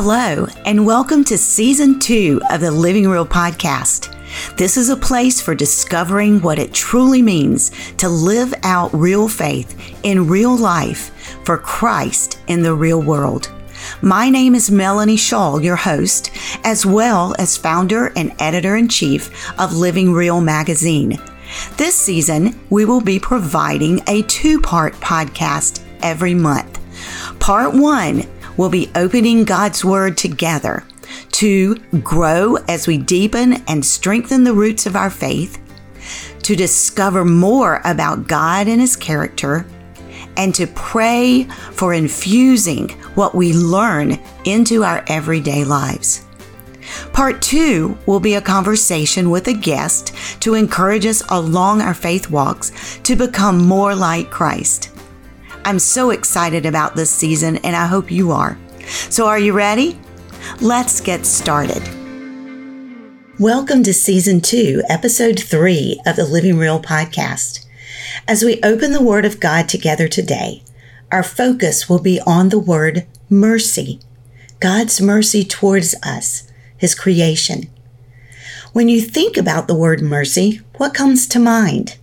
Hello, and welcome to season two of the Living Real podcast. This is a place for discovering what it truly means to live out real faith in real life for Christ in the real world. My name is Melanie Shaw, your host, as well as founder and editor in chief of Living Real magazine. This season, we will be providing a two part podcast every month. Part one will be opening God's Word together to grow as we deepen and strengthen the roots of our faith, to discover more about God and His character, and to pray for infusing what we learn into our everyday lives. Part two will be a conversation with a guest to encourage us along our faith walks to become more like Christ. I'm so excited about this season, and I hope you are. So, are you ready? Let's get started. Welcome to Season 2, Episode 3 of the Living Real podcast. As we open the Word of God together today, our focus will be on the word mercy, God's mercy towards us, His creation. When you think about the word mercy, what comes to mind?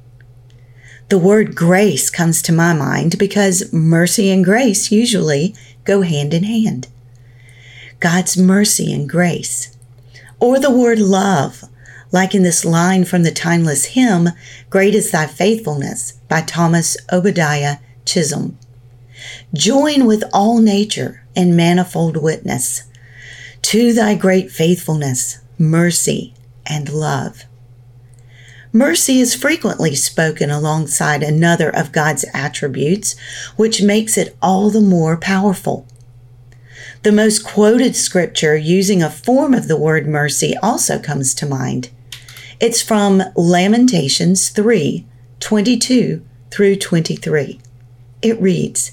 The word grace comes to my mind because mercy and grace usually go hand in hand. God's mercy and grace. Or the word love, like in this line from the timeless hymn, Great is Thy Faithfulness by Thomas Obadiah Chisholm. Join with all nature in manifold witness to Thy great faithfulness, mercy, and love. Mercy is frequently spoken alongside another of God's attributes, which makes it all the more powerful. The most quoted scripture using a form of the word mercy also comes to mind. It's from Lamentations 3 22 through 23. It reads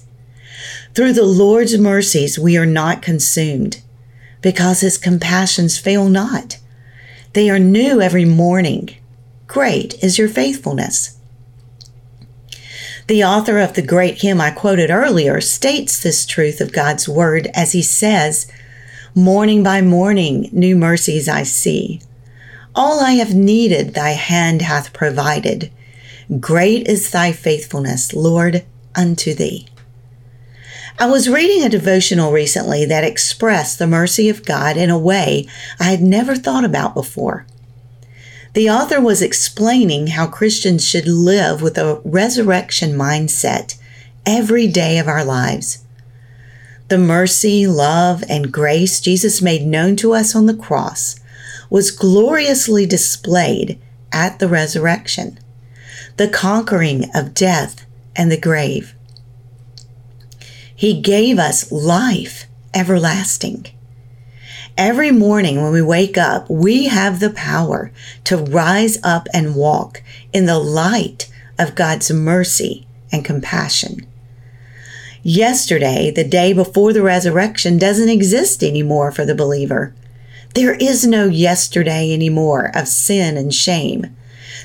Through the Lord's mercies we are not consumed, because his compassions fail not. They are new every morning. Great is your faithfulness. The author of the great hymn I quoted earlier states this truth of God's word as he says, Morning by morning, new mercies I see. All I have needed, thy hand hath provided. Great is thy faithfulness, Lord, unto thee. I was reading a devotional recently that expressed the mercy of God in a way I had never thought about before. The author was explaining how Christians should live with a resurrection mindset every day of our lives. The mercy, love, and grace Jesus made known to us on the cross was gloriously displayed at the resurrection, the conquering of death and the grave. He gave us life everlasting. Every morning when we wake up, we have the power to rise up and walk in the light of God's mercy and compassion. Yesterday, the day before the resurrection, doesn't exist anymore for the believer. There is no yesterday anymore of sin and shame.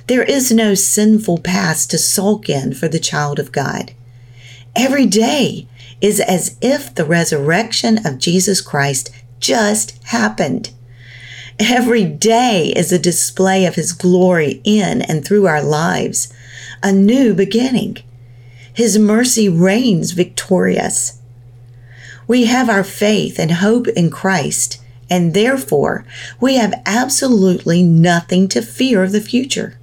There is no sinful past to sulk in for the child of God. Every day is as if the resurrection of Jesus Christ just happened. Every day is a display of His glory in and through our lives, a new beginning. His mercy reigns victorious. We have our faith and hope in Christ, and therefore we have absolutely nothing to fear of the future.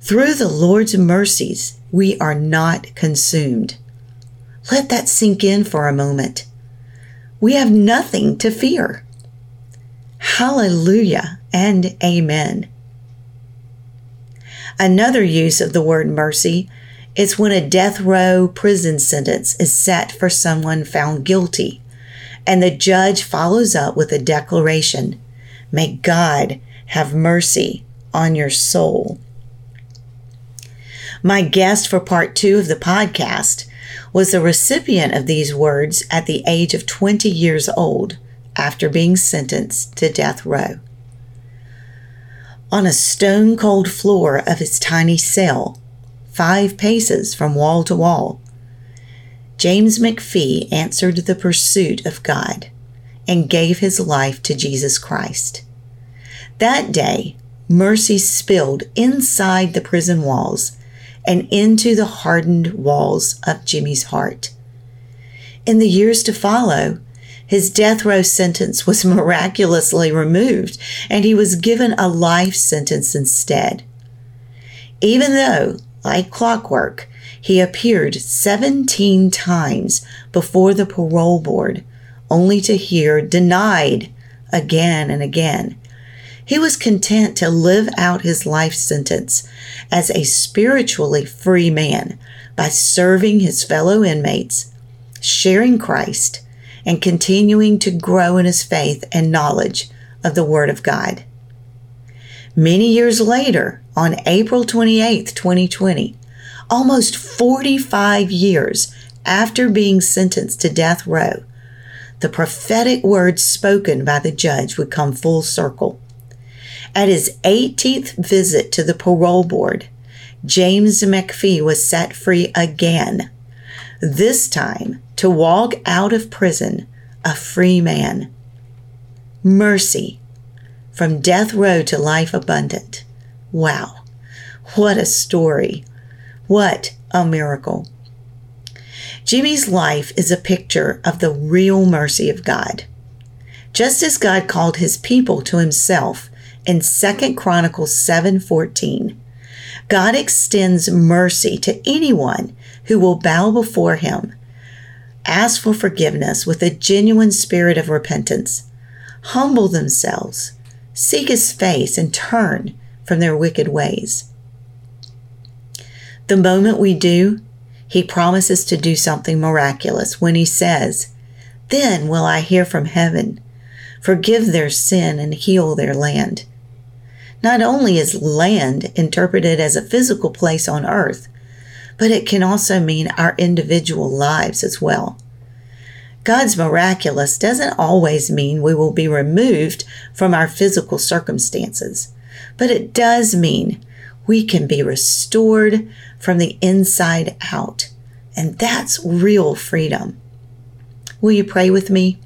Through the Lord's mercies, we are not consumed. Let that sink in for a moment we have nothing to fear. Hallelujah and amen. Another use of the word mercy is when a death row prison sentence is set for someone found guilty, and the judge follows up with a declaration May God have mercy on your soul. My guest for part two of the podcast was the recipient of these words at the age of 20 years old after being sentenced to death row. On a stone cold floor of his tiny cell, five paces from wall to wall, James McPhee answered the pursuit of God and gave his life to Jesus Christ. That day, mercy spilled inside the prison walls and into the hardened walls of Jimmy's heart. In the years to follow, his death row sentence was miraculously removed and he was given a life sentence instead. Even though, like clockwork, he appeared 17 times before the parole board, only to hear denied again and again. He was content to live out his life sentence as a spiritually free man by serving his fellow inmates, sharing Christ, and continuing to grow in his faith and knowledge of the Word of God. Many years later, on April 28, 2020, almost 45 years after being sentenced to death row, the prophetic words spoken by the judge would come full circle. At his 18th visit to the parole board, James McPhee was set free again, this time to walk out of prison a free man. Mercy from death row to life abundant. Wow, what a story! What a miracle! Jimmy's life is a picture of the real mercy of God. Just as God called his people to himself in 2 Chronicles 7:14, God extends mercy to anyone who will bow before him ask for forgiveness with a genuine spirit of repentance, humble themselves, seek his face, and turn from their wicked ways. The moment we do, he promises to do something miraculous when he says, Then will I hear from heaven, forgive their sin, and heal their land. Not only is land interpreted as a physical place on earth, but it can also mean our individual lives as well. God's miraculous doesn't always mean we will be removed from our physical circumstances, but it does mean we can be restored from the inside out. And that's real freedom. Will you pray with me?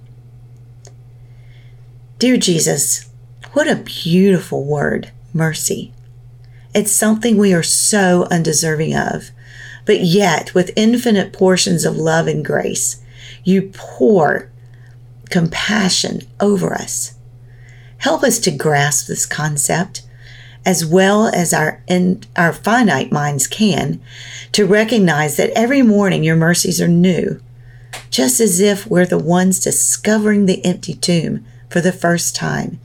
Dear Jesus, what a beautiful word, mercy. It's something we are so undeserving of but yet with infinite portions of love and grace, you pour compassion over us. Help us to grasp this concept as well as our in, our finite minds can to recognize that every morning your mercies are new, just as if we're the ones discovering the empty tomb for the first time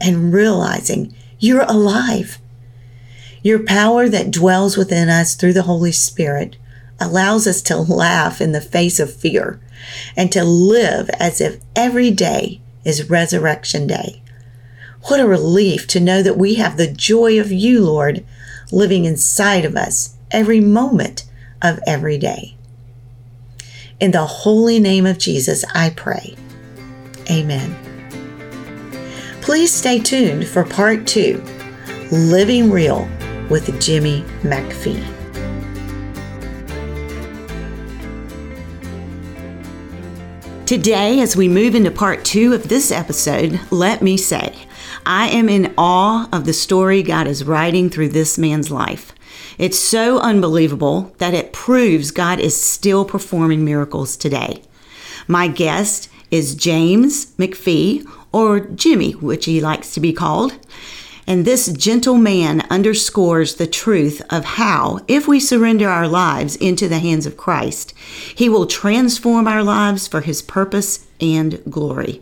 and realizing you're alive your power that dwells within us through the Holy Spirit allows us to laugh in the face of fear and to live as if every day is resurrection day. What a relief to know that we have the joy of you, Lord, living inside of us every moment of every day. In the holy name of Jesus, I pray. Amen. Please stay tuned for part two Living Real with Jimmy McPhee. Today, as we move into part two of this episode, let me say, I am in awe of the story God is writing through this man's life. It's so unbelievable that it proves God is still performing miracles today. My guest is James McPhee, or Jimmy, which he likes to be called. And this gentle man underscores the truth of how, if we surrender our lives into the hands of Christ, he will transform our lives for his purpose and glory.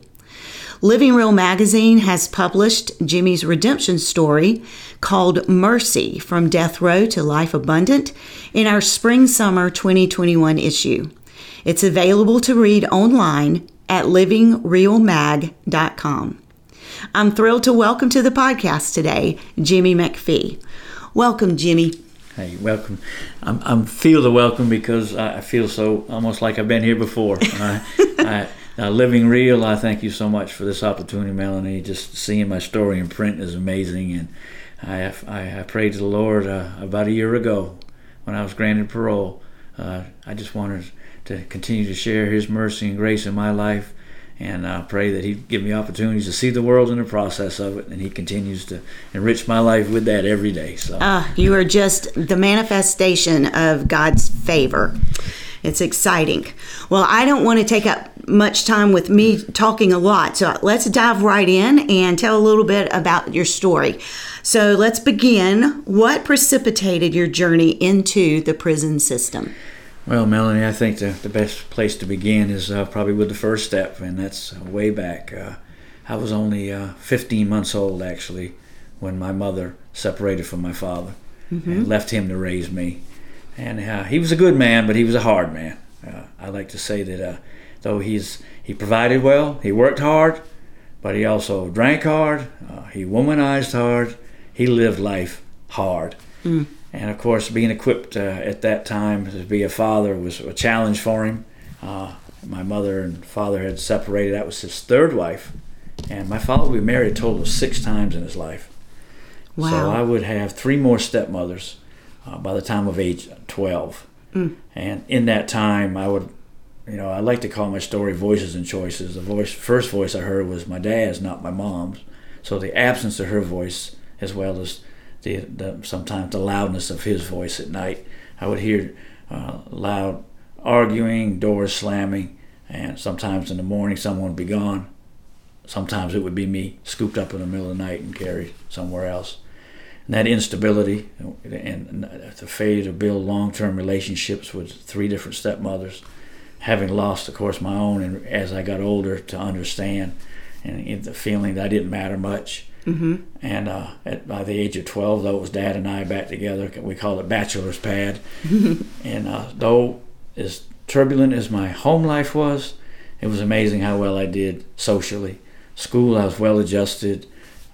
Living Real magazine has published Jimmy's redemption story called Mercy From Death Row to Life Abundant in our spring summer 2021 issue. It's available to read online at livingrealmag.com. I'm thrilled to welcome to the podcast today Jimmy McPhee. Welcome, Jimmy. Hey, welcome. I'm, I'm feel the welcome because I feel so almost like I've been here before. I, I, uh, living real, I thank you so much for this opportunity, Melanie. Just seeing my story in print is amazing, and I I, I prayed to the Lord uh, about a year ago when I was granted parole. Uh, I just wanted to continue to share His mercy and grace in my life and I pray that He give me opportunities to see the world in the process of it, and He continues to enrich my life with that every day. So, uh, you are just the manifestation of God's favor. It's exciting. Well, I don't want to take up much time with me talking a lot, so let's dive right in and tell a little bit about your story. So let's begin. What precipitated your journey into the prison system? Well, Melanie, I think the, the best place to begin is uh, probably with the first step, and that's way back. Uh, I was only uh, 15 months old, actually, when my mother separated from my father mm-hmm. and left him to raise me. And uh, he was a good man, but he was a hard man. Uh, I like to say that uh, though he's he provided well, he worked hard, but he also drank hard, he womanized hard, he lived life hard. Mm. And of course, being equipped uh, at that time to be a father was a challenge for him. Uh, my mother and father had separated. That was his third wife. And my father was married a total of six times in his life. Wow. So I would have three more stepmothers uh, by the time of age 12. Mm. And in that time, I would, you know, I like to call my story voices and choices. The voice, first voice I heard was my dad's, not my mom's. So the absence of her voice, as well as the, the sometimes the loudness of his voice at night. I would hear uh, loud arguing, doors slamming, and sometimes in the morning someone would be gone. Sometimes it would be me scooped up in the middle of the night and carried somewhere else. And that instability and the failure to build long-term relationships with three different stepmothers, having lost, of course, my own, and as I got older to understand, and the feeling that I didn't matter much, Mm-hmm. And uh, at, by the age of 12, though, it was Dad and I back together. We called it bachelor's pad. and uh, though as turbulent as my home life was, it was amazing how well I did socially. School, I was well adjusted.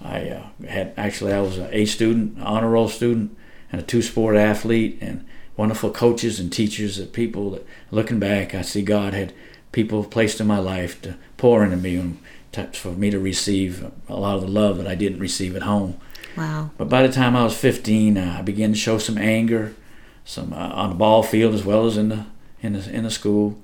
I uh, had actually I was an A student, honor roll student, and a two sport athlete, and wonderful coaches and teachers and people that looking back, I see God had people placed in my life to pour into me for me to receive a lot of the love that I didn't receive at home. Wow. But by the time I was 15, uh, I began to show some anger, some uh, on the ball field as well as in the in the in the school.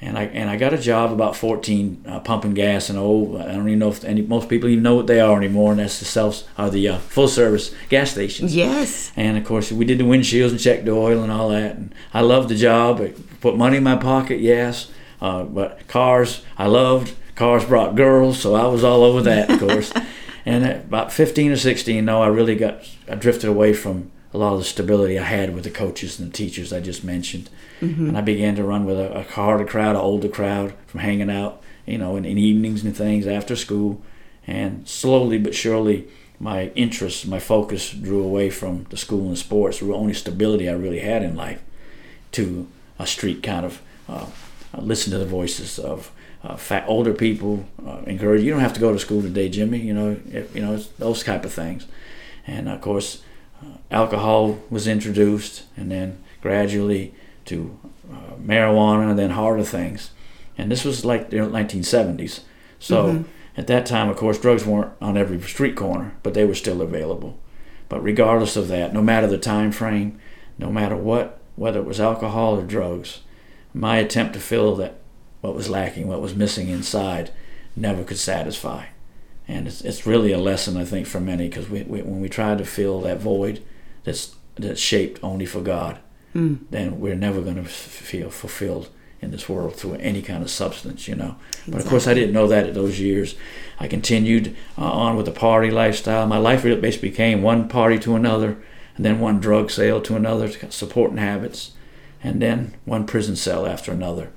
And I and I got a job about 14 uh, pumping gas and old. I don't even know if any most people even know what they are anymore. And that's the self or the uh, full service gas stations. Yes. And of course we did the windshields and checked the oil and all that. And I loved the job. It put money in my pocket, yes. Uh, but cars I loved cars brought girls, so I was all over that, of course. and at about 15 or 16, no, I really got, I drifted away from a lot of the stability I had with the coaches and the teachers I just mentioned. Mm-hmm. And I began to run with a, a harder crowd, an older crowd from hanging out, you know, in, in evenings and things after school. And slowly but surely, my interest, my focus drew away from the school and sports, the only stability I really had in life, to a street kind of uh, listen to the voices of uh, fat, older people uh, encourage you don't have to go to school today, Jimmy. You know, if, you know those type of things. And of course, uh, alcohol was introduced, and then gradually to uh, marijuana, and then harder things. And this was like the 1970s. So mm-hmm. at that time, of course, drugs weren't on every street corner, but they were still available. But regardless of that, no matter the time frame, no matter what, whether it was alcohol or drugs, my attempt to fill that what was lacking, what was missing inside, never could satisfy. And it's, it's really a lesson, I think, for many because we, we, when we try to fill that void that's, that's shaped only for God, mm. then we're never going to feel fulfilled in this world through any kind of substance, you know. Exactly. But of course, I didn't know that at those years. I continued uh, on with the party lifestyle. My life really basically became one party to another, and then one drug sale to another, supporting habits, and then one prison cell after another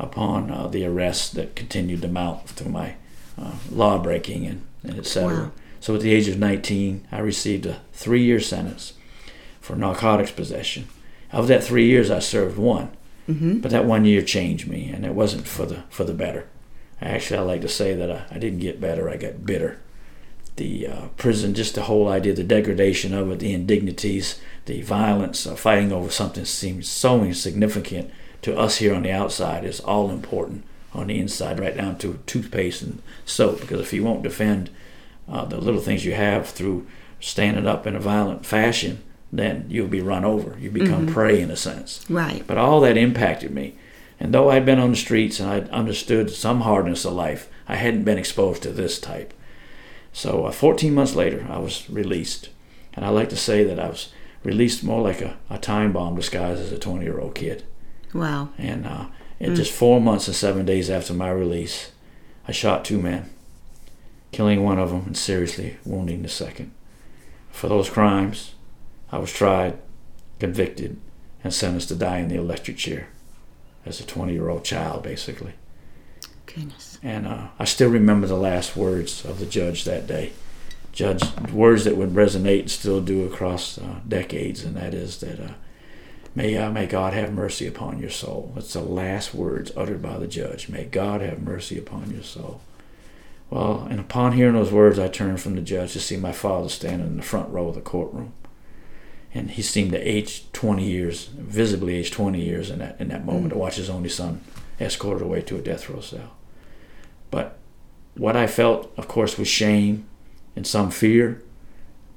upon uh, the arrests that continued to mount through my uh, law breaking and, and etc. Wow. So at the age of 19, I received a three year sentence for narcotics possession. Of that three years, I served one. Mm-hmm. But that one year changed me, and it wasn't for the for the better. Actually, I like to say that I, I didn't get better; I got bitter. The uh, prison, just the whole idea, the degradation of it, the indignities, the violence, uh, fighting over something seemed so insignificant to us here on the outside is all important on the inside, right down to toothpaste and soap. Because if you won't defend uh, the little things you have through standing up in a violent fashion, then you'll be run over. You become mm-hmm. prey in a sense. Right. But all that impacted me. And though I'd been on the streets and I'd understood some hardness of life, I hadn't been exposed to this type. So uh, 14 months later, I was released. And I like to say that I was released more like a, a time bomb disguised as a 20 year old kid. Wow. And uh, in mm. just four months and seven days after my release, I shot two men, killing one of them and seriously wounding the second. For those crimes, I was tried, convicted, and sentenced to die in the electric chair as a 20 year old child, basically. Goodness. And uh, I still remember the last words of the judge that day. Judge, words that would resonate and still do across uh, decades, and that is that uh, may, uh, may God have mercy upon your soul. That's the last words uttered by the judge. May God have mercy upon your soul. Well, and upon hearing those words, I turned from the judge to see my father standing in the front row of the courtroom and he seemed to age 20 years, visibly age 20 years in that in that moment mm. to watch his only son escorted away to a death row cell. But what I felt, of course, was shame and some fear.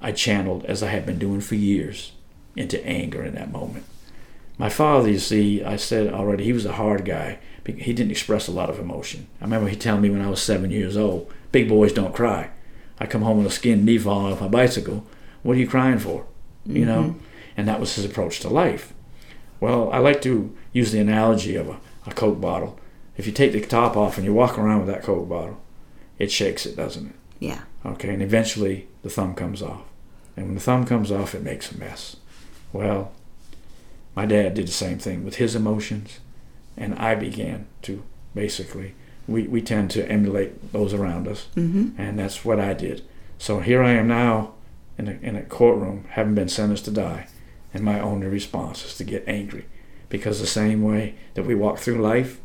I channeled, as I had been doing for years, into anger in that moment. My father, you see, I said already, he was a hard guy. He didn't express a lot of emotion. I remember he telling me when I was seven years old, big boys don't cry. I come home with a skinned knee falling off my bicycle. What are you crying for? you mm-hmm. know, and that was his approach to life. Well, I like to use the analogy of a, a Coke bottle. If you take the top off and you walk around with that Coke bottle, it shakes it, doesn't it? Yeah. Okay, and eventually the thumb comes off. And when the thumb comes off, it makes a mess. Well, my dad did the same thing with his emotions, and I began to basically, we, we tend to emulate those around us, mm-hmm. and that's what I did. So here I am now in a, in a courtroom having been sentenced to die, and my only response is to get angry. Because the same way that we walk through life,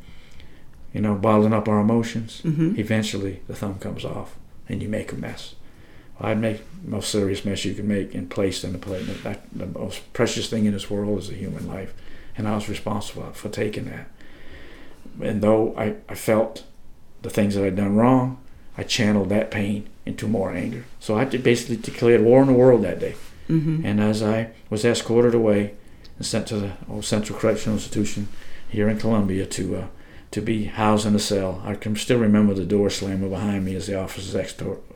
you know, bottling up our emotions, mm-hmm. eventually the thumb comes off and you make a mess. I'd make the most serious mess you can make and placed in the plate. That, the most precious thing in this world is a human life. And I was responsible for taking that. And though I, I felt the things that I'd done wrong, I channeled that pain into more anger. So I basically declared war on the world that day. Mm-hmm. And as I was escorted away and sent to the old Central Correctional Institution here in Columbia to uh, to be housed in a cell, I can still remember the door slamming behind me as the officers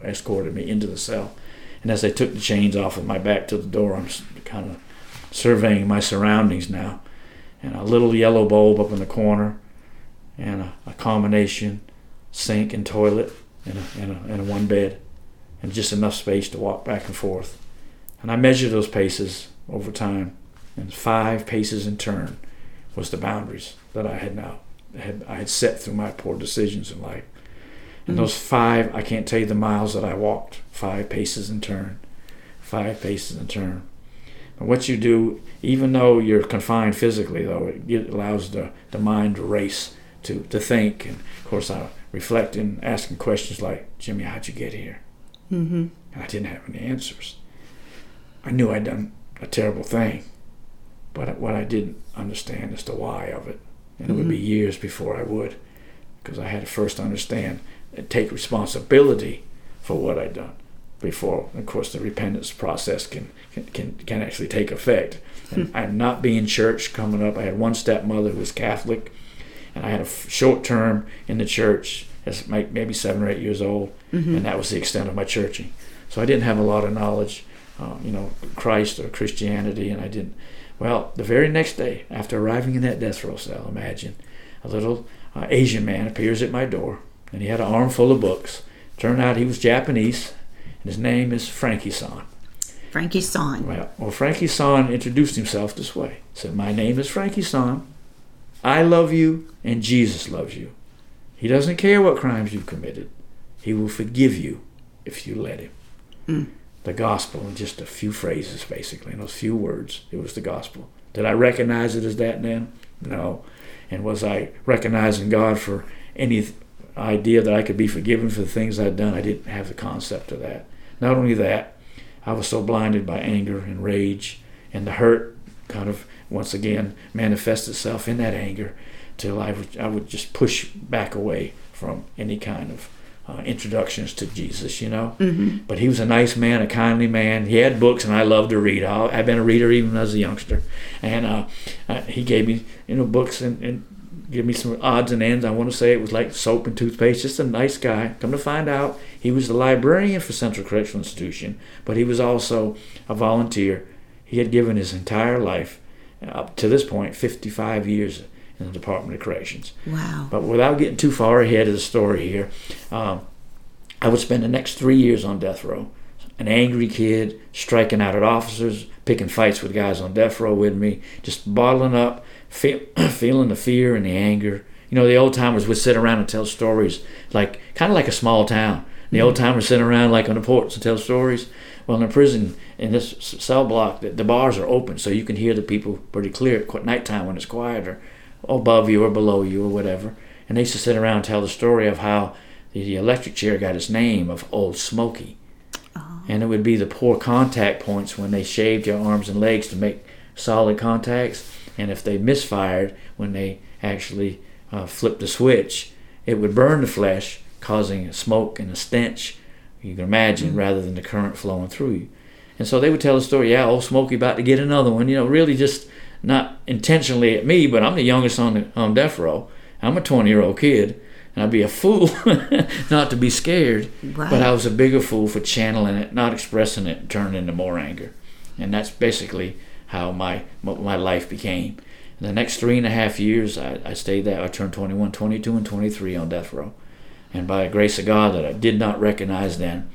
escorted me into the cell. And as they took the chains off of my back to the door, I'm kind of surveying my surroundings now. And a little yellow bulb up in the corner, and a, a combination sink and toilet and a, in a, in a one bed and just enough space to walk back and forth. And I measured those paces over time, and five paces in turn was the boundaries that I had now had I had set through my poor decisions in life. And mm-hmm. those five, I can't tell you the miles that I walked, five paces in turn, five paces in turn. And what you do, even though you're confined physically, though, it allows the, the mind to race, to, to think. And of course, I reflecting, asking questions like, Jimmy, how'd you get here? Mm-hmm. And I didn't have any answers. I knew I'd done a terrible thing, but what I didn't understand is the why of it. And it would be mm-hmm. years before I would, because I had to first understand and take responsibility for what I'd done before, of course, the repentance process can can, can actually take effect. And hmm. I'm not being church coming up. I had one stepmother who was Catholic and I had a short term in the church as maybe seven or eight years old, mm-hmm. and that was the extent of my churching. So I didn't have a lot of knowledge, uh, you know, Christ or Christianity, and I didn't. Well, the very next day, after arriving in that death row cell, imagine a little uh, Asian man appears at my door, and he had an armful of books. Turned out he was Japanese, and his name is Frankie San. Frankie San. Well, well, Frankie San introduced himself this way. He said, "My name is Frankie San. I love you and Jesus loves you. He doesn't care what crimes you've committed. He will forgive you if you let him. Mm. The gospel in just a few phrases, basically, in those few words, it was the gospel. Did I recognize it as that then? No. And was I recognizing God for any idea that I could be forgiven for the things I'd done? I didn't have the concept of that. Not only that, I was so blinded by anger and rage and the hurt kind of once again manifest itself in that anger till I would, I would just push back away from any kind of uh, introductions to Jesus, you know. Mm-hmm. But he was a nice man, a kindly man. He had books, and I loved to read. I, have been a reader even as a youngster, and uh, uh, he gave me, you know, books and, and give me some odds and ends. I want to say it was like soap and toothpaste. Just a nice guy. Come to find out, he was the librarian for Central Correctional Institution, but he was also a volunteer. He had given his entire life, up to this point, 55 years in the Department of Corrections. Wow. But without getting too far ahead of the story here, um, I would spend the next three years on death row. An angry kid, striking out at officers, picking fights with guys on death row with me, just bottling up, feel, feeling the fear and the anger. You know, the old timers would sit around and tell stories, like kind of like a small town. The old timers sit around like on the porch and tell stories. Well, in a prison, in this cell block, the, the bars are open, so you can hear the people pretty clear at nighttime when it's quieter, above you or below you or whatever. And they used to sit around and tell the story of how the electric chair got its name of Old Smoky. And it would be the poor contact points when they shaved your arms and legs to make solid contacts. And if they misfired when they actually uh, flipped the switch, it would burn the flesh, causing a smoke and a stench, you can imagine, rather than the current flowing through you. And so they would tell the story, yeah, old Smoky about to get another one, you know, really just not intentionally at me, but I'm the youngest on, the, on death row. I'm a 20 year old kid and I'd be a fool not to be scared. But I was a bigger fool for channeling it, not expressing it, and turning into more anger. And that's basically how my my life became. In the next three and a half years, I, I stayed there. I turned 21, 22, and 23 on death row. And by the grace of God that I did not recognize then,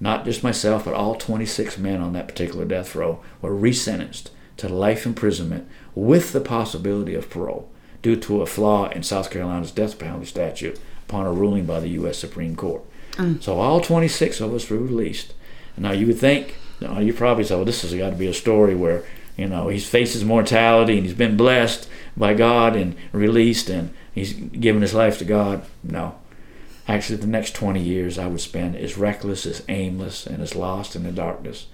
not just myself, but all 26 men on that particular death row were resentenced to life imprisonment with the possibility of parole due to a flaw in South Carolina's death penalty statute upon a ruling by the U.S. Supreme Court. Mm. So all 26 of us were released. Now you would think, you, know, you probably say, well, this has got to be a story where, you know, he faces mortality and he's been blessed by God and released and he's given his life to God. No. Actually, the next 20 years I would spend as reckless, as aimless, and as lost in the darkness.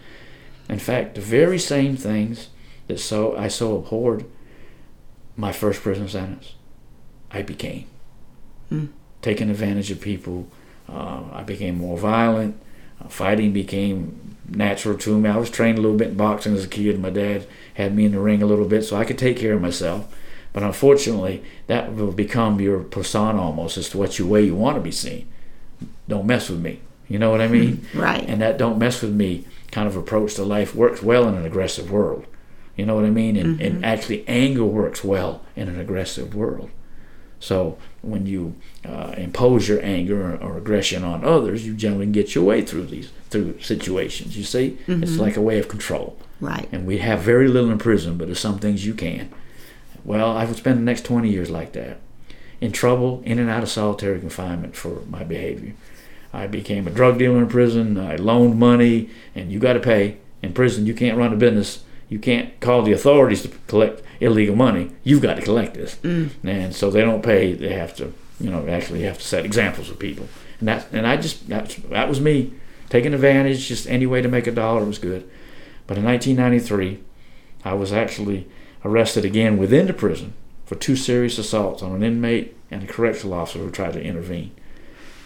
In fact, the very same things that so I so abhorred my first prison sentence, I became. Mm. Taking advantage of people, uh, I became more violent. Uh, fighting became natural to me. I was trained a little bit in boxing as a kid. My dad had me in the ring a little bit so I could take care of myself. But unfortunately, that will become your persona almost as to what you way you want to be seen. Don't mess with me. You know what I mean? Right. And that don't mess with me kind of approach to life works well in an aggressive world. You know what I mean? And, Mm-hmm. and actually, anger works well in an aggressive world. So when you uh, impose your anger or, or aggression on others, you generally get your way through these through situations. You see, it's like a way of control. Right. And we have very little in prison, but there's some things you can. Well, I would spend the next 20 years like that, in trouble, in and out of solitary confinement for my behavior. I became a drug dealer in prison. I loaned money, and you got to pay. In prison, you can't run a business. You can't call the authorities to collect illegal money. You've got to collect this. Mm. And so they don't pay. They have to, you know, actually have to set examples of people. And that, and I just that's, that was me taking advantage. Just any way to make a dollar was good. But in 1993, I was actually arrested again within the prison for two serious assaults on an inmate and a correctional officer who tried to intervene.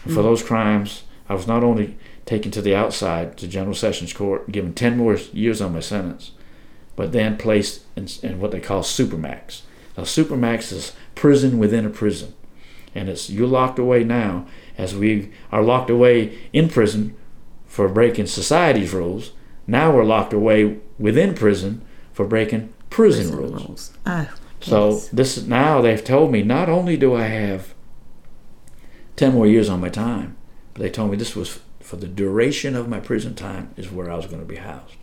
And for mm. those crimes, I was not only taken to the outside to General Sessions Court given 10 more years on my sentence, but then placed in, in what they call supermax. Now, supermax is prison within a prison, and it's you're locked away now as we are locked away in prison for breaking society's rules. Now we're locked away within prison for breaking prison, Prison rules. rules. Oh. So yes. this is now they've told me not only do I have ten more years on my time, but they told me this was for the duration of my prison time is where I was going to be housed.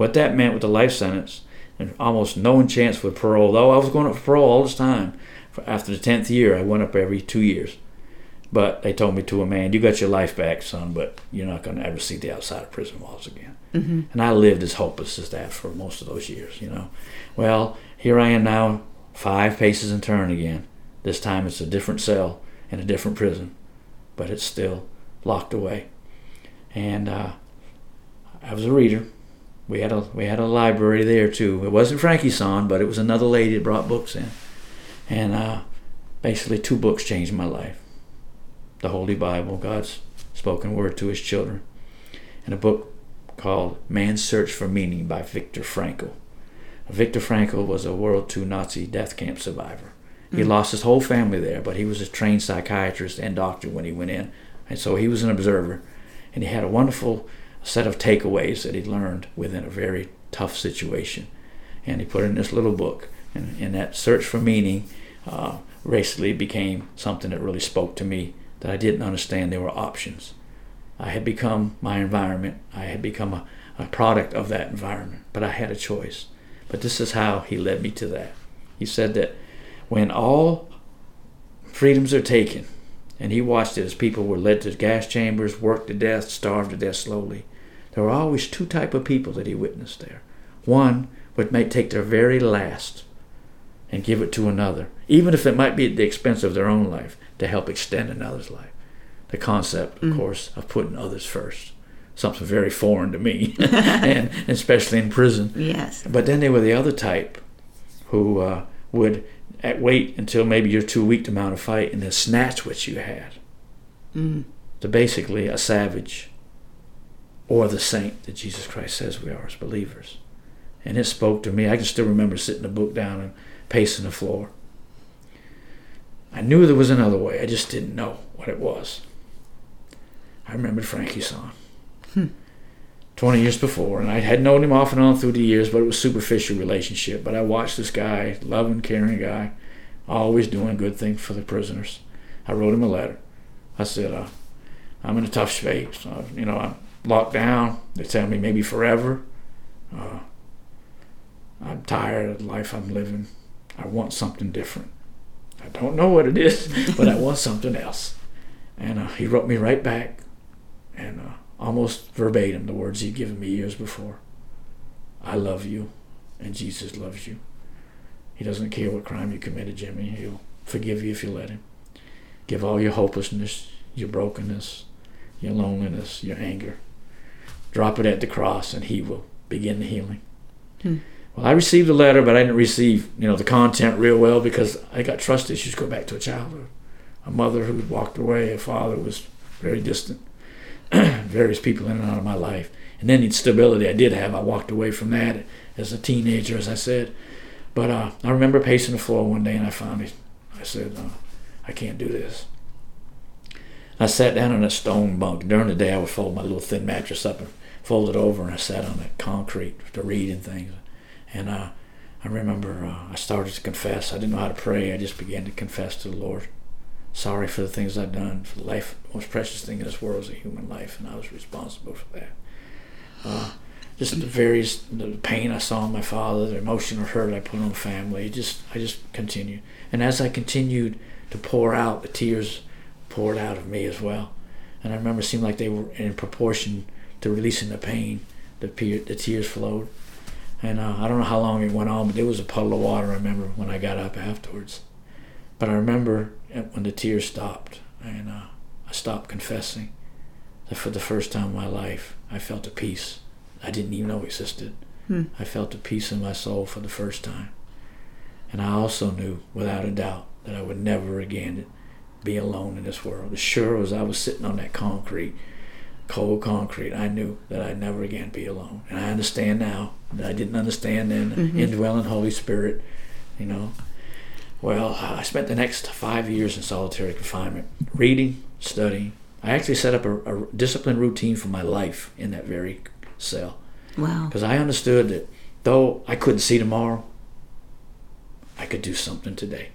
What that meant with the life sentence and almost no chance for parole, though I was going up for parole all this time. After the tenth year, I went up every two years. But they told me to a man, "You got your life back, son, but you're not going to ever see the outside of prison walls again." Mm-hmm. And I lived as hopeless as that for most of those years, you know. Well, here I am now, five paces and turn again. This time it's a different cell in a different prison, but it's still locked away. And uh, I was a reader. We had a we had a library there too. It wasn't Frankie's son, but it was another lady that brought books in. And uh, basically, two books changed my life: the Holy Bible, God's spoken word to His children, and a book called Man's Search for Meaning by Viktor Frankl. Viktor Frankl was a World II Nazi death camp survivor, He lost his whole family there, but he was a trained psychiatrist and doctor when he went in. And so he was an observer. And he had a wonderful set of takeaways that he learned within a very tough situation. And he put it in this little book. And, and that search for meaning uh, became something that really spoke to me that I didn't understand there were options. I had become my environment. I had become a, a product of that environment, but I had a choice. But this is how he led me to that. He said that when all freedoms are taken, and he watched it as people were led to gas chambers, worked to death, starved to death slowly. There were always two type of people that he witnessed there. One would make take their very last and give it to another, even if it might be at the expense of their own life, to help extend another's life. The concept, of mm. course, of putting others first. Something very foreign to me, and especially in prison. Yes. But then there were the other type who uh, would wait until maybe you're too weak to mount a fight and then snatch what you had. Mm. To basically a savage or the saint that Jesus Christ says we are as believers. And it spoke to me. I can still remember sitting the book down and pacing the floor. I knew there was another way. I just didn't know what it was. I remembered Frankie San. Hmm. 20 years before, and I had known him off and on through the years, but it was superficial relationship. But I watched this guy, loving, caring guy, always doing good things for the prisoners. I wrote him a letter. I said, uh, I'm in a tough space. Uh, you know, I'm locked down. They tell me maybe forever. Uh, I'm tired of the life I'm living. I want something different. I don't know what it is, but I want something else. And uh, he wrote me right back, and uh, almost verbatim the words he'd given me years before. I love you, and Jesus loves you. He doesn't care what crime you committed, Jimmy. He'll forgive you if you let him. Give all your hopelessness, your brokenness, your loneliness, your anger. Drop it at the cross, and He will begin the healing. Hmm. Well, I received the letter, but I didn't receive, you know, the content real well because I got trust issues go back to a childhood. A mother who walked away, a father who was very distant, various people in and out of my life. And then the instability I did have, I walked away from that as a teenager, as I said. But uh, I remember pacing the floor one day and I finally, I said, uh, I can't do this. I sat down on a stone bunk. During the day, I would fold my little thin mattress up and fold it over, and I sat on the concrete to read and things. And uh, I remember uh, I started to confess. I didn't know how to pray. I just began to confess to the Lord. Sorry for the things I've done. For the life, most precious thing in this world is a human life, and I was responsible for that. Uh, just the various the pain I saw in my father, the emotional hurt I put on the family. Just I just continued, and as I continued to pour out, the tears poured out of me as well. And I remember it seemed like they were in proportion to releasing the pain. The, the tears flowed. And uh, I don't know how long it went on, but there was a puddle of water, I remember, when I got up afterwards. But I remember when the tears stopped and uh, I stopped confessing that for the first time in my life, I felt a peace I didn't even know existed. Hmm. I felt a peace in my soul for the first time. And I also knew, without a doubt, that I would never again be alone in this world. As sure as I was sitting on that concrete cold concrete, I knew that I'd never again be alone. And I understand now that I didn't understand then. Mm-hmm. Indwelling Holy Spirit, you know. Well, I spent the next five years in solitary confinement, reading, studying. I actually set up a, a disciplined routine for my life in that very cell. Wow. Because I understood that though I couldn't see tomorrow, I could do something today.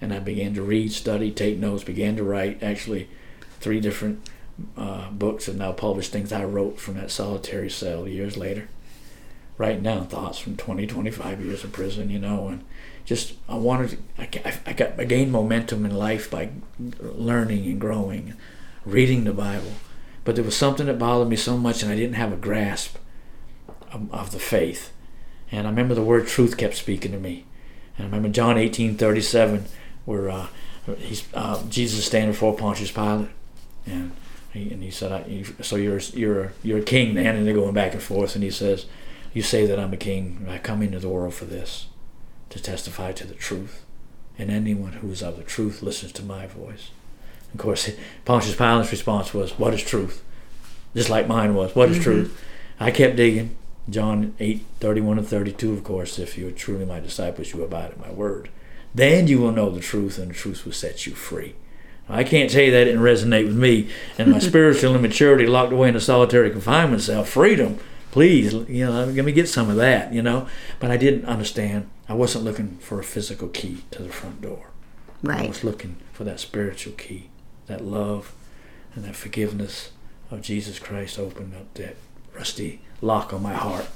And I began to read, study, take notes, began to write actually three different uh, books and now published things I wrote from that solitary cell years later. Writing down thoughts from 20, 25 years of prison, you know, and just I wanted to, I, I got I gained momentum in life by learning and growing, reading the Bible, but there was something that bothered me so much, and I didn't have a grasp of, of the faith. And I remember the word truth kept speaking to me, and I remember John eighteen thirty seven, where uh, he's uh, Jesus standing before Pontius Pilate, and he, and he said, I, "So you're you're you're a king then?" And they're going back and forth. And he says, "You say that I'm a king. I come into the world for this, to testify to the truth. And anyone who is of the truth listens to my voice." Of course, Pontius Pilate's response was, "What is truth?" Just like mine was, "What is mm-hmm. truth?" I kept digging. John 8, 31 and 32, of course, if you are truly my disciples, you abide in my word. Then you will know the truth, and the truth will set you free. I can't tell you that didn't resonate with me and my spiritual immaturity locked away in a solitary confinement cell. Freedom, please, you know, let me get some of that, you know. But I didn't understand. I wasn't looking for a physical key to the front door. Right. I was looking for that spiritual key, that love and that forgiveness of Jesus Christ opened up that rusty lock on my heart.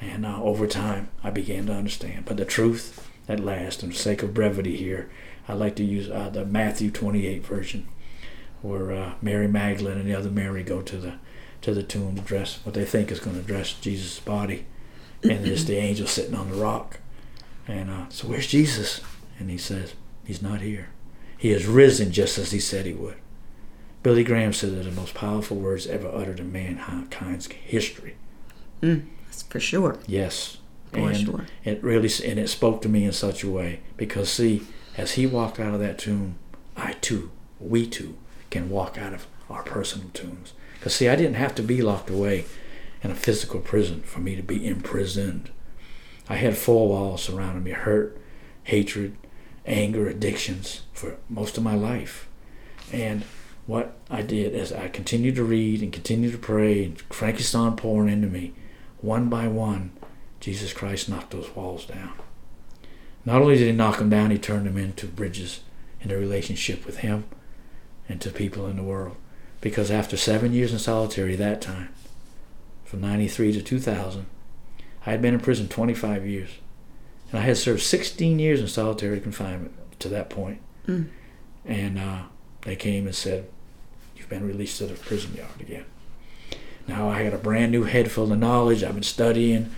And uh, over time, I began to understand. But the truth at last, and for the sake of brevity here, I like to use uh, the Matthew 28 version, where uh, Mary Magdalene and the other Mary go to the to the tomb to dress what they think is going to dress Jesus' body, and there's the angel sitting on the rock, and uh, so where's Jesus? And he says he's not here. He has risen just as he said he would. Billy Graham said they're the most powerful words ever uttered in mankind's history. Mm, that's for sure. Yes, For and sure. it really and it spoke to me in such a way because see, as he walked out of that tomb, I too, we too, can walk out of our personal tombs. Because see, I didn't have to be locked away in a physical prison for me to be imprisoned. I had four walls surrounding me: hurt, hatred, anger, addictions for most of my life, and what I did is I continued to read and continued to pray, and Frankie San pouring into me, one by one. Jesus Christ knocked those walls down. Not only did he knock them down, he turned them into bridges in a relationship with him and to people in the world. Because after seven years in solitary that time, from 93 to 2000, I had been in prison 25 years. And I had served 16 years in solitary confinement to that point. Mm. And uh, they came and said, You've been released to the prison yard again. Now I had a brand new head full of knowledge. I've been studying.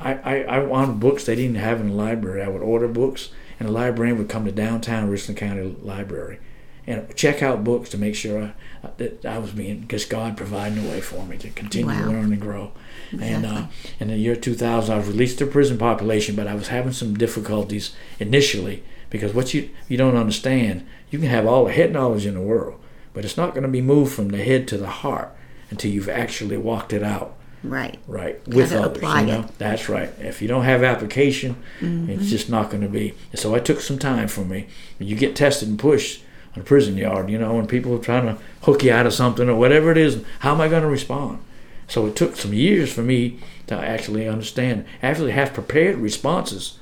I, I, I wanted books they didn't have in the library. I would order books, and the librarian would come to downtown Richland County Library and check out books to make sure I, that I was being, because God providing a way for me to continue Wow. to learn and grow. And uh, in the year 2000, I was released to prison population, but I was having some difficulties initially because what you you don't understand, you can have all the head knowledge in the world, but it's not going to be moved from the head to the heart until you've actually walked it out Right. right with others. apply you know, it. Mm-hmm. that's right. If you don't have application, it's just not going to be. So I took some time for me. You get tested and pushed on a prison yard, you know, when people are trying to hook you out of something or whatever it is, how am I going to respond? So it took some years for me to actually understand, actually have prepared responses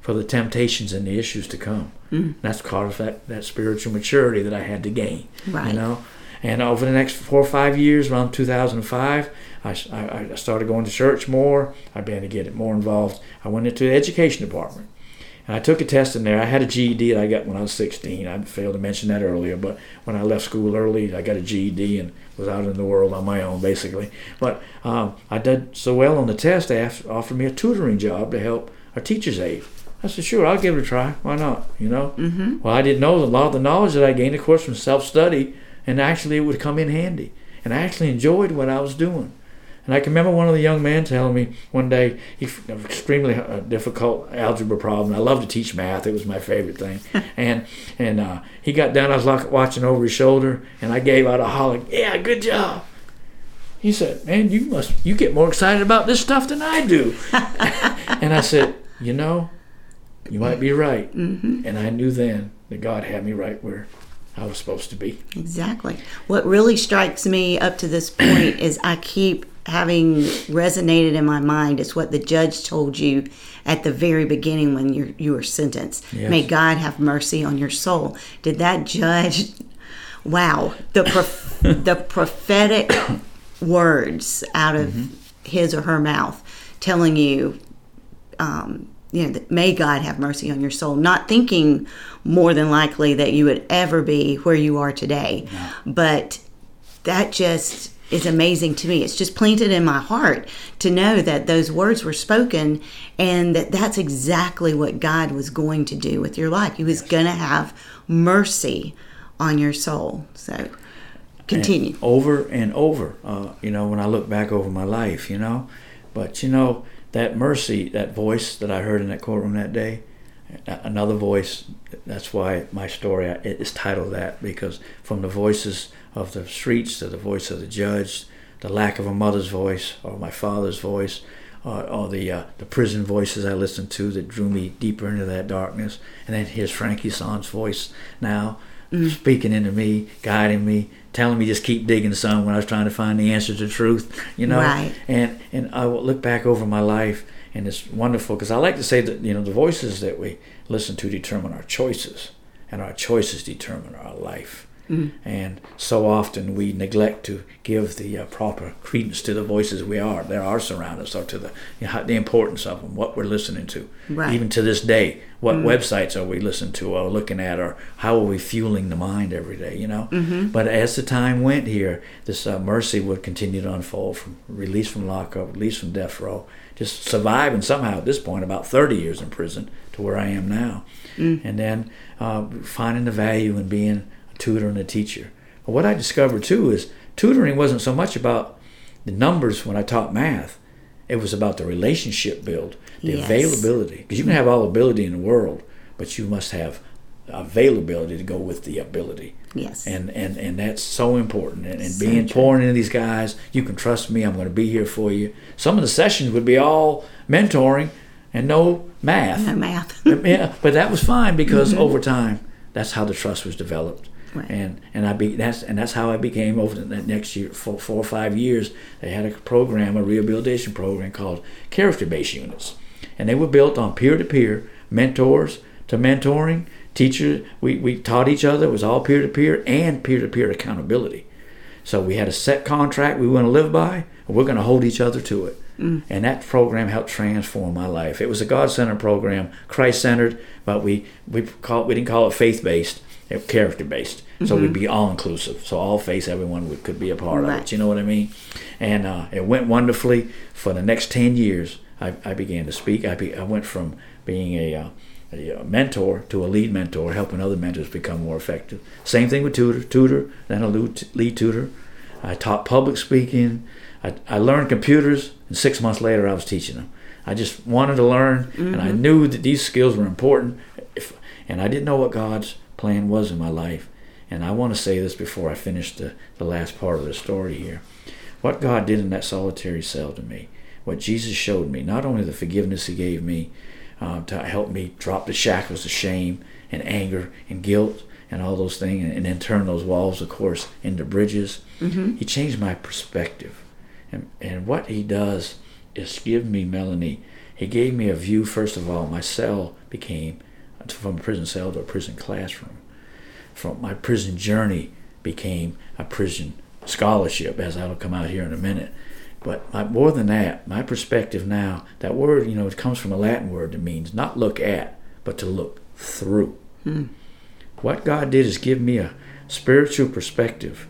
for the temptations and the issues to come. Mm. That's part of that, that spiritual maturity that I had to gain. Right. You know, and over the next four or five years, around 2005, I started going to church more. I began to get more involved. I went into the education department. And I took a test in there. I had a GED that I got when I was 16. I failed to mention that earlier, but when I left school early, I got a GED and was out in the world on my own, basically. But um, I did so well on the test, they offered me a tutoring job to help a teacher's aide. I said, sure, I'll give it a try. Why not? You know? Mm-hmm. Well, I didn't know a lot of the knowledge that I gained, of course, from self study, and actually it would come in handy. And I actually enjoyed what I was doing. And I can remember one of the young men telling me one day, he an extremely uh, difficult algebra problem. I love to teach math; it was my favorite thing. and and uh, he got down. I was like watching over his shoulder, and I gave out a holler, "Yeah, good job." He said, "Man, you must you get more excited about this stuff than I do." and I said, "You know, you might be right." Mm-hmm. And I knew then that God had me right where I was supposed to be. Exactly. What really strikes me up to this point is I keep having resonated in my mind is what the judge told you at the very beginning when you you were sentenced. Yes. May God have mercy on your soul. Did that judge? Wow, the prof- the prophetic words out of his or her mouth telling you um, you know, that may God have mercy on your soul, not thinking more than likely that you would ever be where you are today. But that just is amazing to me. It's just planted in my heart to know that those words were spoken and that that's exactly what God was going to do with your life. He was going to have mercy on your soul. So continue. And over and over. Uh, you know, when I look back over my life, you know, but you know that mercy, that voice that I heard in that courtroom that day, another voice. That's why my story is titled that because from the voices of the streets to the voice of the judge, the lack of a mother's voice or my father's voice, or, or the uh, the prison voices I listened to that drew me deeper into that darkness. And then here's Frankie San's voice now mm. speaking into me, guiding me, telling me just keep digging some when I was trying to find the answer to truth, you know. Right. And and I will look back over my life and it's wonderful because I like to say that you know the voices that we listen to determine our choices, and our choices determine our life. Mm. And so often we neglect to give the uh, proper credence to the voices we are that are surrounding us, or to the you know, the importance of them, what we're listening to. Right. Even to this day, what mm. websites are we listening to or looking at, or how are we fueling the mind every day? You know. Mm-hmm. But as the time went here, this uh, mercy would continue to unfold from release from lockup, release from death row, just surviving somehow at this point about 30 years in prison to where I am now, mm. and then uh, finding the value in being a tutor and a teacher. But what I discovered too is tutoring wasn't so much about the numbers when I taught math. It was about the relationship build, the yes. availability. Because you can have all ability in the world, but you must have availability to go with the ability. Yes. And and, and that's so important. And, and So being true. pouring into these guys, you can trust me. I'm going to be here for you. Some of the sessions would be all mentoring and no math. No math. yeah, but that was fine because mm-hmm. over time, that's how the trust was developed. Right. And and I be that's and that's how I became over the next year four, four or five years. They had a program, a rehabilitation program called character based units, and they were built on peer to peer mentors to mentoring teacher. We we taught each other. It was all peer to peer and peer to peer accountability. So we had a set contract we want to live by, and we're going to hold each other to it. And that program helped transform my life. It was a God-centered program, Christ-centered, but we we call we didn't call it faith-based, it character-based. So we'd be all-inclusive. So all faiths, everyone would, could be a part of it. You know what I mean? And uh, it went wonderfully. For the next ten years, I, I began to speak. I be, I went from being a uh, a uh, mentor to a lead mentor, helping other mentors become more effective. Same thing with tutor, tutor, then a lead lead tutor. I taught public speaking. I, I learned computers, and six months later, I was teaching them. I just wanted to learn, and I knew that these skills were important. If, and I didn't know what God's plan was in my life. And I want to say this before I finish the, the last part of the story here. What God did in that solitary cell to me, what Jesus showed me, not only the forgiveness He gave me uh, to help me drop the shackles of shame and anger and guilt and all those things, and, and then turn those walls, of course, into bridges. Mm-hmm. He changed my perspective. And, and what He does is give me, Melanie, He gave me a view, first of all, my cell became from a prison cell to a prison classroom. From my prison journey became a prison scholarship, as that'll come out here in a minute. But my, more than that, my perspective now, that word, you know, it comes from a Latin word that means not look at, but to look through. Hmm. What God did is give me a spiritual perspective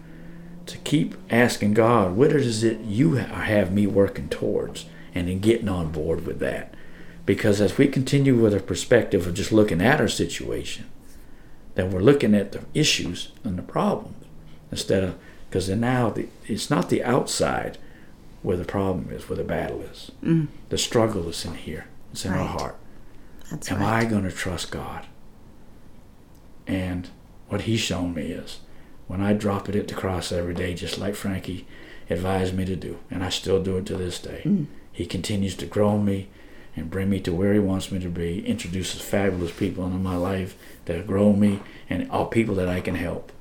to keep asking God, what is it you have me working towards, and then getting on board with that. Because as we continue with a perspective of just looking at our situation, then we're looking at the issues and the problems instead of because now the, it's not the outside where the problem is, where the battle is. Mm. The struggle is in here. It's in our heart. That's Am right. I going to trust God? And what He's shown me is when I drop it at the cross every day, just like Frankie advised me to do, and I still do it to this day. Mm. He continues to grow me and bring me to where He wants me to be, introduces fabulous people into my life that grow me, and all people that I can help.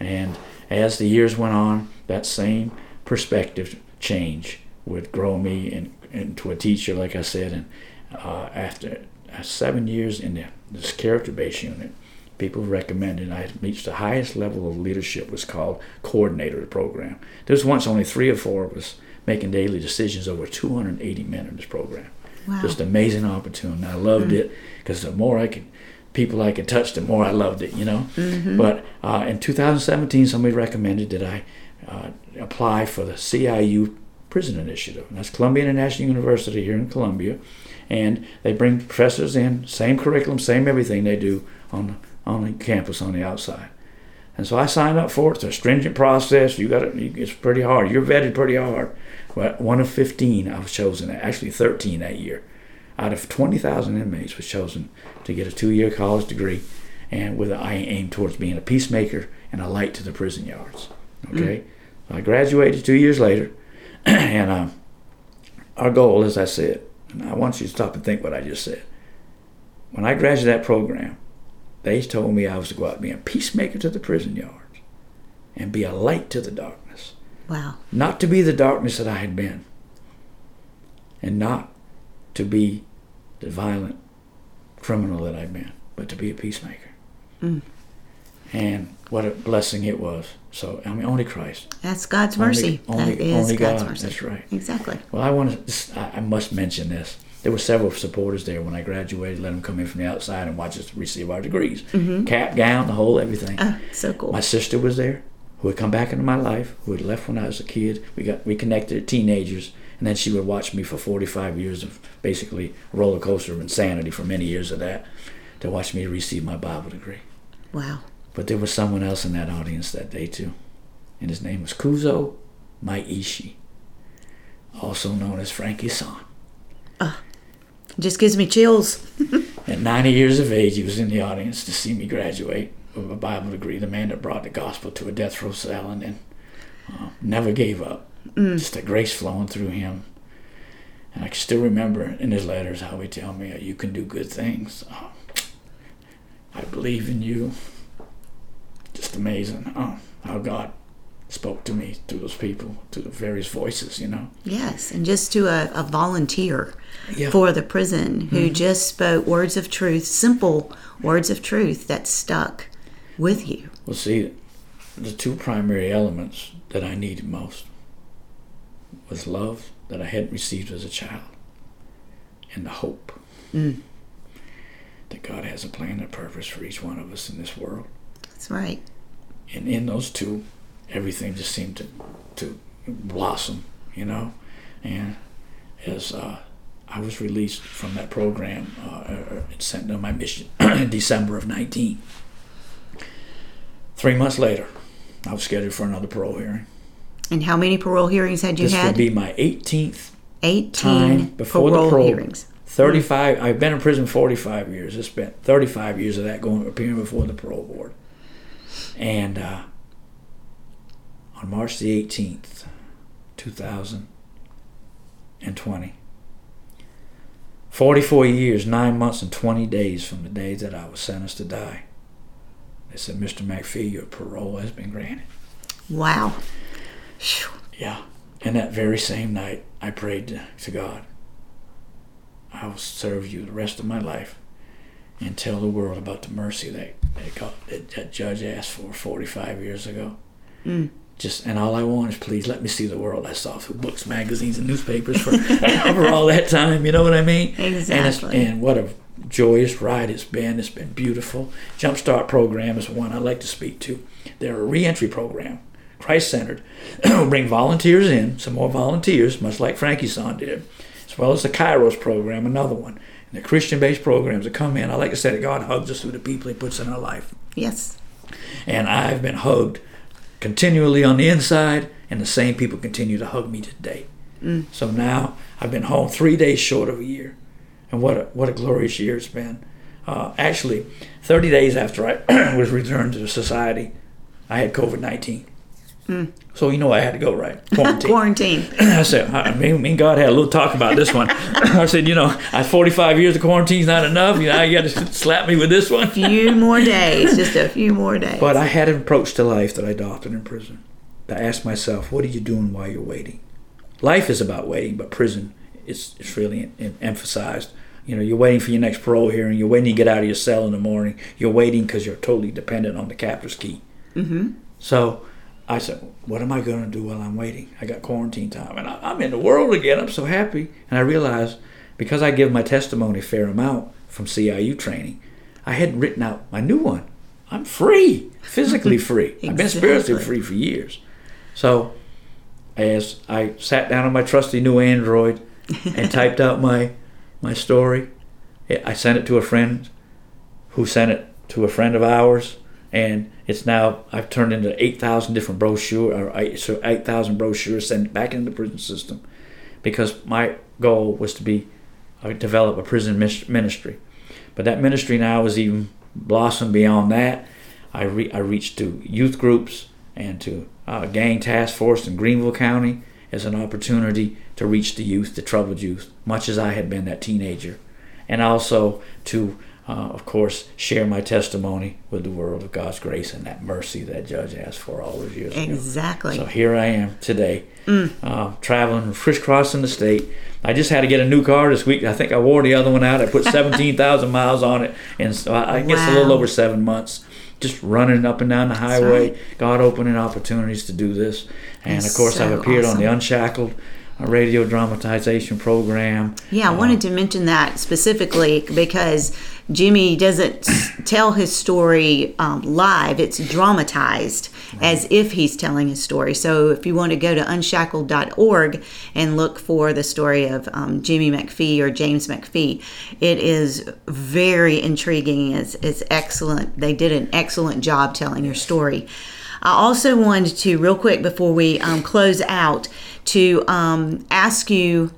And as the years went on, that same perspective change would grow me in, into a teacher, like I said. And uh, after uh, seven years in the, this character-based unit, people recommended I reached the highest level of leadership was called coordinator of the program. There was once only three or four of us making daily decisions over 280 men in this program. Wow. Just amazing opportunity. I loved it because the more I could, people I could touch, the more I loved it. You know. But uh, in 2017, somebody recommended that I uh, apply for the CIU Prison Initiative. And that's Columbia International University here in Columbia, and they bring professors in, same curriculum, same everything they do on on the campus on the outside. And so I signed up for it. It's a stringent process. You got it. It's pretty hard. You're vetted pretty hard. But one of 15 I was chosen. Actually, 13 that year. Out of 20,000 inmates, was chosen to get a two-year college degree, and with an eye aim towards being a peacemaker and a light to the prison yards. Okay. I graduated two years later, and uh, our goal, as I said, and I want you to stop and think what I just said. When I graduated that program, they told me I was to go out and be a peacemaker to the prison yards and be a light to the darkness. Wow. Not to be the darkness that I had been, and not to be the violent criminal that I've been, but to be a peacemaker. Mm. And what a blessing it was. So, I mean, only Christ. That's God's mercy. Only, only, that is only God's God. mercy. That's right. Exactly. Well, I want to. I must mention this. There were several supporters there when I graduated. Let them come in from the outside and watch us receive our degrees. Mm-hmm. Cap, gown, the whole everything. Oh, so cool. My sister was there, who had come back into my life, who had left when I was a kid. We got reconnected at teenagers, and then she would watch me for 45 years of basically roller coaster of insanity for many years of that, to watch me receive my Bible degree. Wow. But there was someone else in that audience that day too, and his name was Kuzo Maishi, also known as Frankie San. Just gives me chills. At 90 years of age, he was in the audience to see me graduate with a Bible degree. The man that brought the gospel to a death row cell and then uh, never gave up. Just a grace flowing through him. And I can still remember in his letters how he tell me, "You can do good things. Uh, I believe in you." Just amazing. Oh, how God spoke to me through those people, through the various voices. You know. Yes, and just to a, a volunteer Yeah. for the prison who just spoke words of truth, simple words of truth that stuck with you. Well, see, the two primary elements that I needed most was love that I hadn't received as a child, and the hope Mm. that God has a plan and a purpose for each one of us in this world. That's right. And in those two, everything just seemed to to blossom, you know. And as uh, I was released from that program uh, and sent on my mission in December of 19. Three months later, I was scheduled for another parole hearing. And how many parole hearings had you this had? This would be my 18th 18 time before parole the parole hearings. 35 i've been in prison 45 years i spent 35 years of that going appearing before the parole board and uh, on march the 18th 2020 44 years 9 months and 20 days from the day that i was sentenced to die they said mr mcphee your parole has been granted Wow. Phew. yeah. And that very same night, I prayed to God, I will serve you the rest of my life and tell the world about the mercy that, that, that, that judge asked for 45 years ago. Mm. Just And all I want is please let me see the world I saw through books, magazines, and newspapers for, for all that time. You know what I mean? And, Exactly. and what a joyous ride it's been. It's been beautiful. Jumpstart program is one I'd like to speak to. They're a reentry program. Christ centered. bring volunteers in, some more volunteers, much like Frankie San did, as well as the Kairos program, another one. The Christian based programs that come in. I like to say that God hugs us through the people He puts in our life. Yes. And I've been hugged continually on the inside, and the same people continue to hug me today. So now I've been home three days short of a year. And what a, what a glorious year it's been. Uh, actually, 30 days after I was returned to society, I had COVID 19. So you know I had to go right quarantine. Quarantine. I said, I mean, me and God had a little talk about this one. I said, you know, I 45 years of quarantine's not enough. You know, you got to slap me with this one. A few more days. Just a few more days. But I had an approach to life that I adopted in prison. I asked myself, what are you doing while you're waiting? Life is about waiting, but prison is, is really em- em- emphasized. You know, you're waiting for your next parole hearing. You're waiting to get out of your cell in the morning. You're waiting because you're totally dependent on the captor's key. mm-hmm. So I said, what am I going to do while I'm waiting? I got quarantine time and I, I'm in the world again. I'm so happy. And I realized because I give my testimony a fair amount from CIU training, I hadn't written out my new one. I'm free, physically free. I've been spiritually free for years. So as I sat down on my trusty new Android and typed out my my story, I sent it to a friend who sent it to a friend of ours, and it's now I've turned into eight thousand different brochure or eight, so eight thousand brochures sent back into the prison system, because my goal was to be uh, develop a prison ministry, but that ministry now has even blossomed beyond that. I re- I reached to youth groups and to uh, gang task force in Greenville County, as an opportunity to reach the youth, the troubled youth, much as I had been that teenager, and also to, uh, of course, share my testimony with the world of God's grace and that mercy that Judge asked for all those years exactly. ago. So here I am today, mm. uh, traveling, crisscrossing the state. I just had to get a new car this week. I think I wore the other one out. I put 17,000 miles on it, and so I, I guess wow. a little over seven months just running up and down the highway. Right. God opening opportunities to do this. And That's of course, so I've appeared awesome. on the Unshackled a radio dramatization program. Yeah, I wanted uh, to mention that specifically because Jimmy doesn't tell his story um, live, it's dramatized as if he's telling his story. So if you want to go to unshackled.org and look for the story of um, Jimmy McPhee or James McPhee, it is very intriguing. It's, it's excellent. They did an excellent job telling your story. I also wanted to, real quick before we um, close out, to um, ask you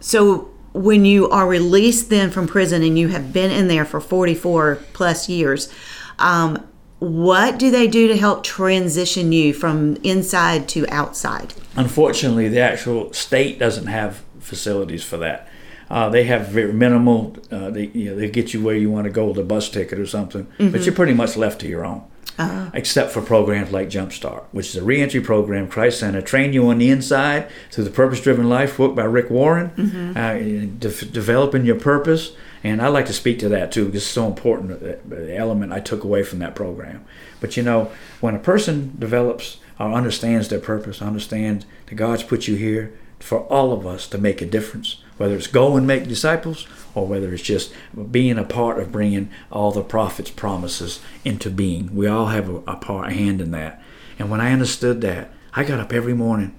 so when you are released then from prison and you have been in there for 44 plus years, um, what do they do to help transition you from inside to outside? Unfortunately, the actual state doesn't have facilities for that. Uh, they have very minimal. Uh, they you know, they get you where you want to go with a bus ticket or something, mm-hmm. but you're pretty much left to your own uh-huh. except for programs like Jumpstart, which is a reentry program Christ Center train you on the inside through the Purpose Driven Life book by Rick Warren, mm-hmm. uh, de- developing your purpose. And I like to speak to that too because it's so important, uh, the element I took away from that program. But you know, when a person develops or understands their purpose, understands that God's put you here for all of us to make a difference, whether it's go and make disciples or whether it's just being a part of bringing all the prophet's promises into being. We all have a, a part, a hand in that. And when I understood that, I got up every morning,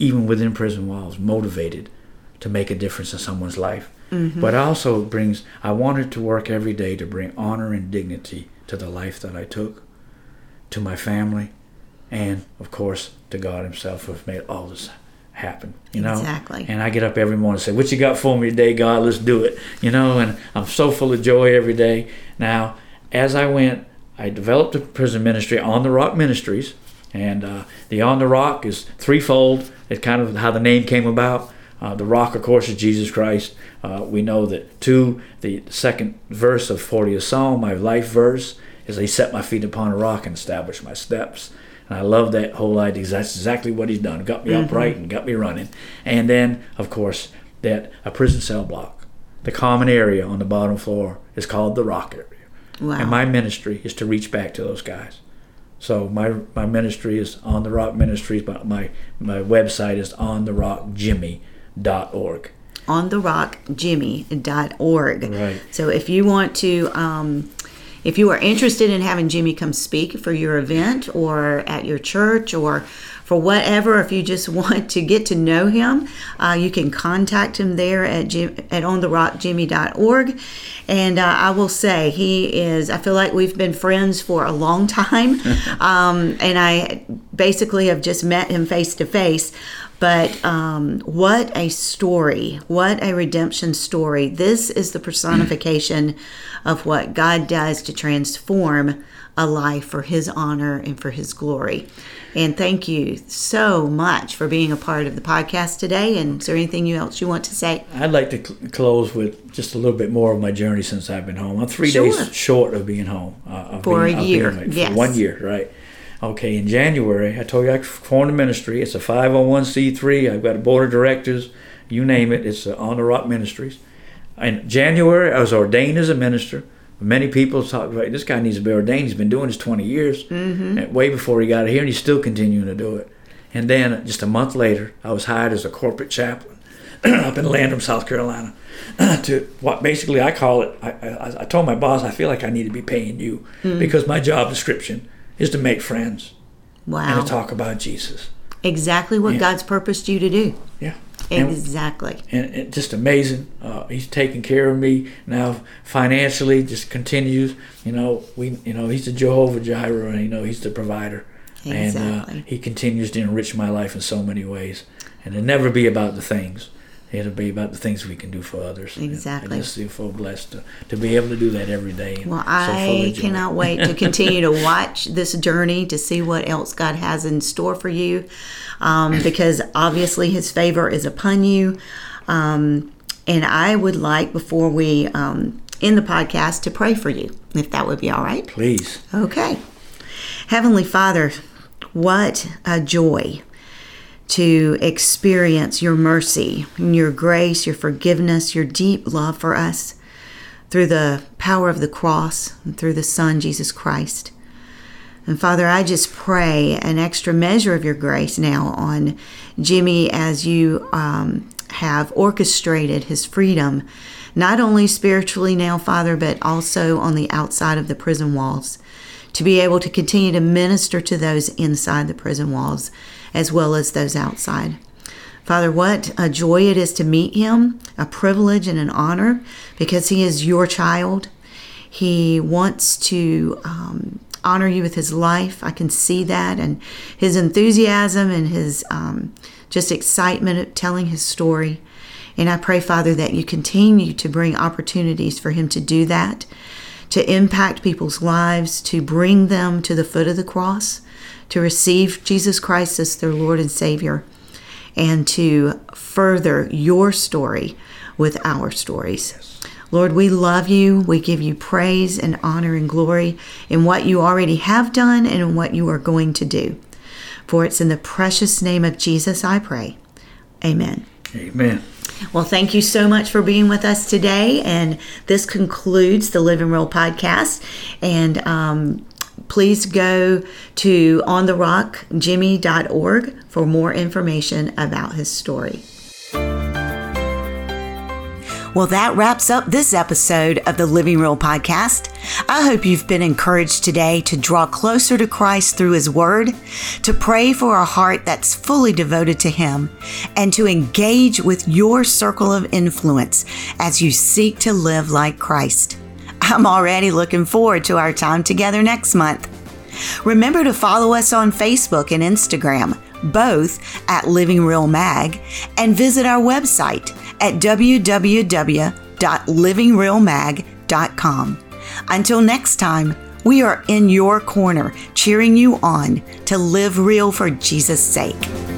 even within prison walls, motivated to make a difference in someone's life. Mm-hmm. But also brings, I wanted to work every day to bring honor and dignity to the life that I took, to my family, and of course to God Himself who have made all this happen, you know. Exactly. And I get up every morning and say, "What you got for me today, God? Let's do it," you know. And I'm so full of joy every day. Now, as I went, I developed a prison ministry on the Rock Ministries, and uh, the On the Rock is threefold. It's kind of how the name came about. Uh, the rock, of course, is Jesus Christ. Uh, we know that two, the second verse of 40th Psalm, my life verse, is He set my feet upon a rock and established my steps. And I love that whole idea. That's exactly what he's done. Got me mm-hmm. upright and got me running. And then, of course, that a prison cell block, the common area on the bottom floor, is called the rock area. Wow. And my ministry is to reach back to those guys. So my my ministry is on the Rock Ministries, but my my website is on the rock jimmy.org. On the rock jimmy.org. Right. So if you want to um, if you are interested in having Jimmy come speak for your event or at your church or for whatever, if you just want to get to know him, uh, you can contact him there at, Jim, at ontherockjimmy.org. And uh, I will say, he is, I feel like we've been friends for a long time. um, and I basically have just met him face to face. But um, what a story! What a redemption story! This is the personification of what God does to transform a life for His honor and for His glory. And thank you so much for being a part of the podcast today. And is there anything else you want to say? I'd like to cl- close with just a little bit more of my journey since I've been home. I'm three sure. days short of being home. Uh, for being, a year, being, yes. For one year, right? Okay, in January, I told you I formed a ministry. It's a 501c3. I've got a board of directors, you name it. It's On the Rock Ministries. In January, I was ordained as a minister. Many people talk about this guy needs to be ordained. He's been doing this 20 years, mm-hmm. way before he got here, and he's still continuing to do it. And then just a month later, I was hired as a corporate chaplain up in Landrum, South Carolina. to what basically I call it, I, I, I, told my boss, I feel like I need to be paying you mm-hmm. because my job description is to make friends. Wow. And to talk about Jesus. Exactly what God's purposed you to do. Yeah. Exactly. And, and just amazing. Uh, he's taking care of me now financially. Just continues. You know, we. You know, he's the Jehovah Jireh. And, you know, he's the provider. Exactly. And uh, he continues to enrich my life in so many ways. And it'll never be about the things. It'll be about the things we can do for others. Exactly. I just feel so blessed to, to be able to do that every day. Well, I cannot wait to continue to watch this journey to see what else God has in store for you, um, because obviously His favor is upon you. Um, and I would like before we um, end the podcast to pray for you, if that would be all right. Please. Okay. Heavenly Father, what a joy to experience your mercy, your grace, your forgiveness, your deep love for us through the power of the cross and through the Son, Jesus Christ. And Father, I just pray an extra measure of your grace now on Jimmy as you um, have orchestrated his freedom, not only spiritually now, Father, but also on the outside of the prison walls, to be able to continue to minister to those inside the prison walls as well as those outside. Father, what a joy it is to meet him, a privilege and an honor because he is your child. He wants to um, honor you with his life. I can see that and his enthusiasm and his um, just excitement of telling his story. And I pray, Father, that you continue to bring opportunities for him to do that, to impact people's lives, to bring them to the foot of the cross, to receive Jesus Christ as their Lord and Savior, and to further your story with our stories. Lord, we love you. We give you praise and honor and glory in what you already have done and in what you are going to do. For it's in the precious name of Jesus I pray. Amen. Amen. Well, thank you so much for being with us today. And this concludes the Living Real podcast. And um, please go to ontherockjimmy.org for more information about his story. Well, that wraps up this episode of the Living Real podcast. I hope you've been encouraged today to draw closer to Christ through His Word, to pray for a heart that's fully devoted to Him, and to engage with your circle of influence as you seek to live like Christ. I'm already looking forward to our time together next month. Remember to follow us on Facebook and Instagram, both at Living Real Mag, and visit our website at www.livingrealmag.com. Until next time, we are in your corner, cheering you on to live real for Jesus' sake.